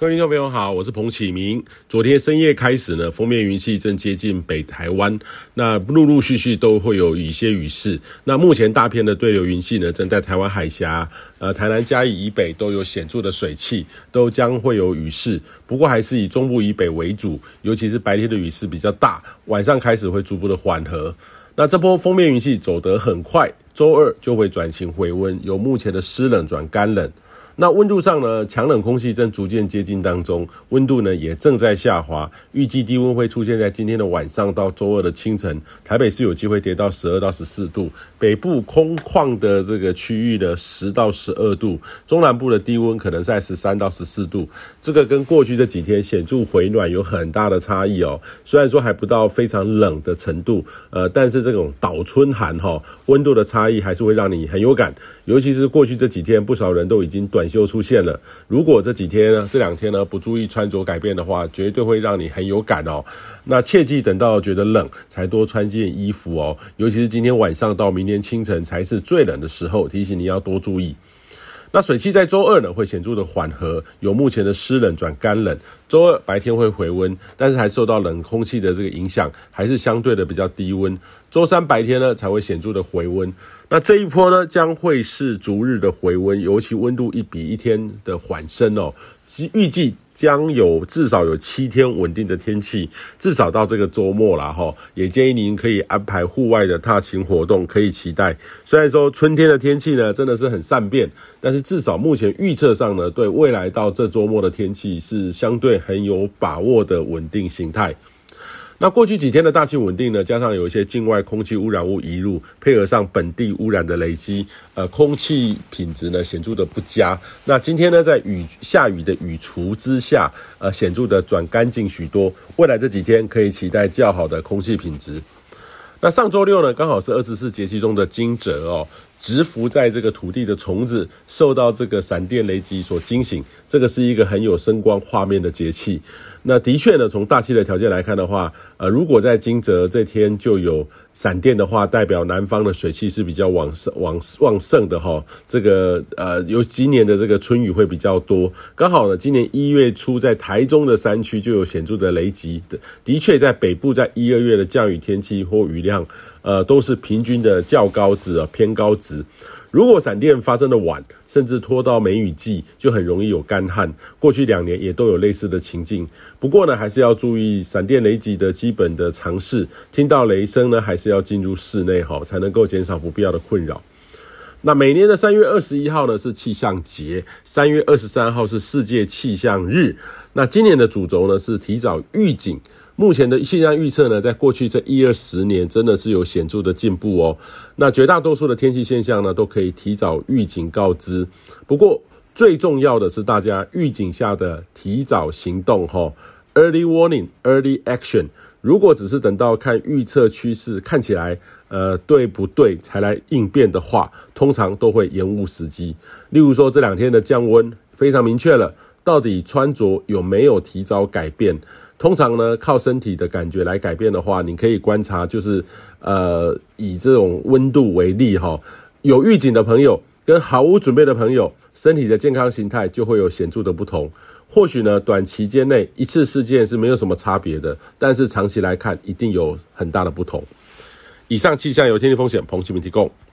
各位听众朋友好，我是彭启明。昨天深夜开始呢，锋面云系正接近北台湾，那陆陆续续都会有一些雨势。那目前大片的对流云系呢，正在台湾海峡、呃台南嘉义以北都有显著的水汽，都将会有雨势。不过还是以中部以北为主，尤其是白天的雨势比较大，晚上开始会逐步的缓和。那这波锋面云系走得很快，周二就会转晴回温，由目前的湿冷转干冷。那温度上呢，强冷空气正逐渐接近当中，温度呢也正在下滑，预计低温会出现在今天的晚上到周二的清晨。台北市有机会跌到十二到十四度，北部空旷的这个区域的十到十二度，中南部的低温可能在十三到十四度。这个跟过去这几天显著回暖有很大的差异哦。虽然说还不到非常冷的程度，呃，但是这种倒春寒哈，温度的差异还是会让你很有感。尤其是过去这几天，不少人都已经短短袖出现了。如果这几天呢，这两天呢，不注意穿着改变的话，绝对会让你很有感哦。那切记等到觉得冷才多穿件衣服哦。尤其是今天晚上到明天清晨才是最冷的时候，提醒你要多注意。那水汽在周二呢会显著的缓和，由目前的湿冷转干冷。周二白天会回温，但是还受到冷空气的这个影响，还是相对的比较低温。周三白天呢才会显著的回温。那这一波呢将会是逐日的回温，尤其温度一比一天的缓升哦。即预计将有至少有七天稳定的天气，至少到这个周末了哈。也建议您可以安排户外的踏青活动，可以期待。虽然说春天的天气呢真的是很善变，但是至少目前预测上呢，对未来到这周末的天气是相对很有把握的稳定形态。那过去几天的大气稳定呢，加上有一些境外空气污染物移入，配合上本地污染的累积，呃，空气品质呢显著的不佳。那今天呢，在雨下雨的雨除之下，呃，显著的转干净许多。未来这几天可以期待较好的空气品质。那上周六呢，刚好是二十四节气中的惊蛰哦。蛰伏在这个土地的虫子受到这个闪电雷击所惊醒，这个是一个很有声光画面的节气。那的确呢，从大气的条件来看的话，呃，如果在惊蛰这天就有闪电的话，代表南方的水气是比较旺盛、旺旺盛的哈。这个呃，有今年的这个春雨会比较多。刚好呢，今年一月初在台中的山区就有显著的雷击的，的确在北部在一二月的降雨天气或雨量。呃，都是平均的较高值啊，偏高值。如果闪电发生的晚，甚至拖到梅雨季，就很容易有干旱。过去两年也都有类似的情境。不过呢，还是要注意闪电雷击的基本的常识。听到雷声呢，还是要进入室内哈，才能够减少不必要的困扰。那每年的三月二十一号呢，是气象节，三月二十三号是世界气象日。那今年的主轴呢，是提早预警。目前的气象预测呢，在过去这一二十年真的是有显著的进步哦。那绝大多数的天气现象呢，都可以提早预警告知。不过最重要的是大家预警下的提早行动哈，early warning, early action。如果只是等到看预测趋势看起来呃对不对才来应变的话，通常都会延误时机。例如说这两天的降温非常明确了，到底穿着有没有提早改变？通常呢，靠身体的感觉来改变的话，你可以观察，就是呃，以这种温度为例哈，有预警的朋友跟毫无准备的朋友，身体的健康形态就会有显著的不同。或许呢，短期间内一次事件是没有什么差别的，但是长期来看，一定有很大的不同。以上气象由天气风险彭启明提供。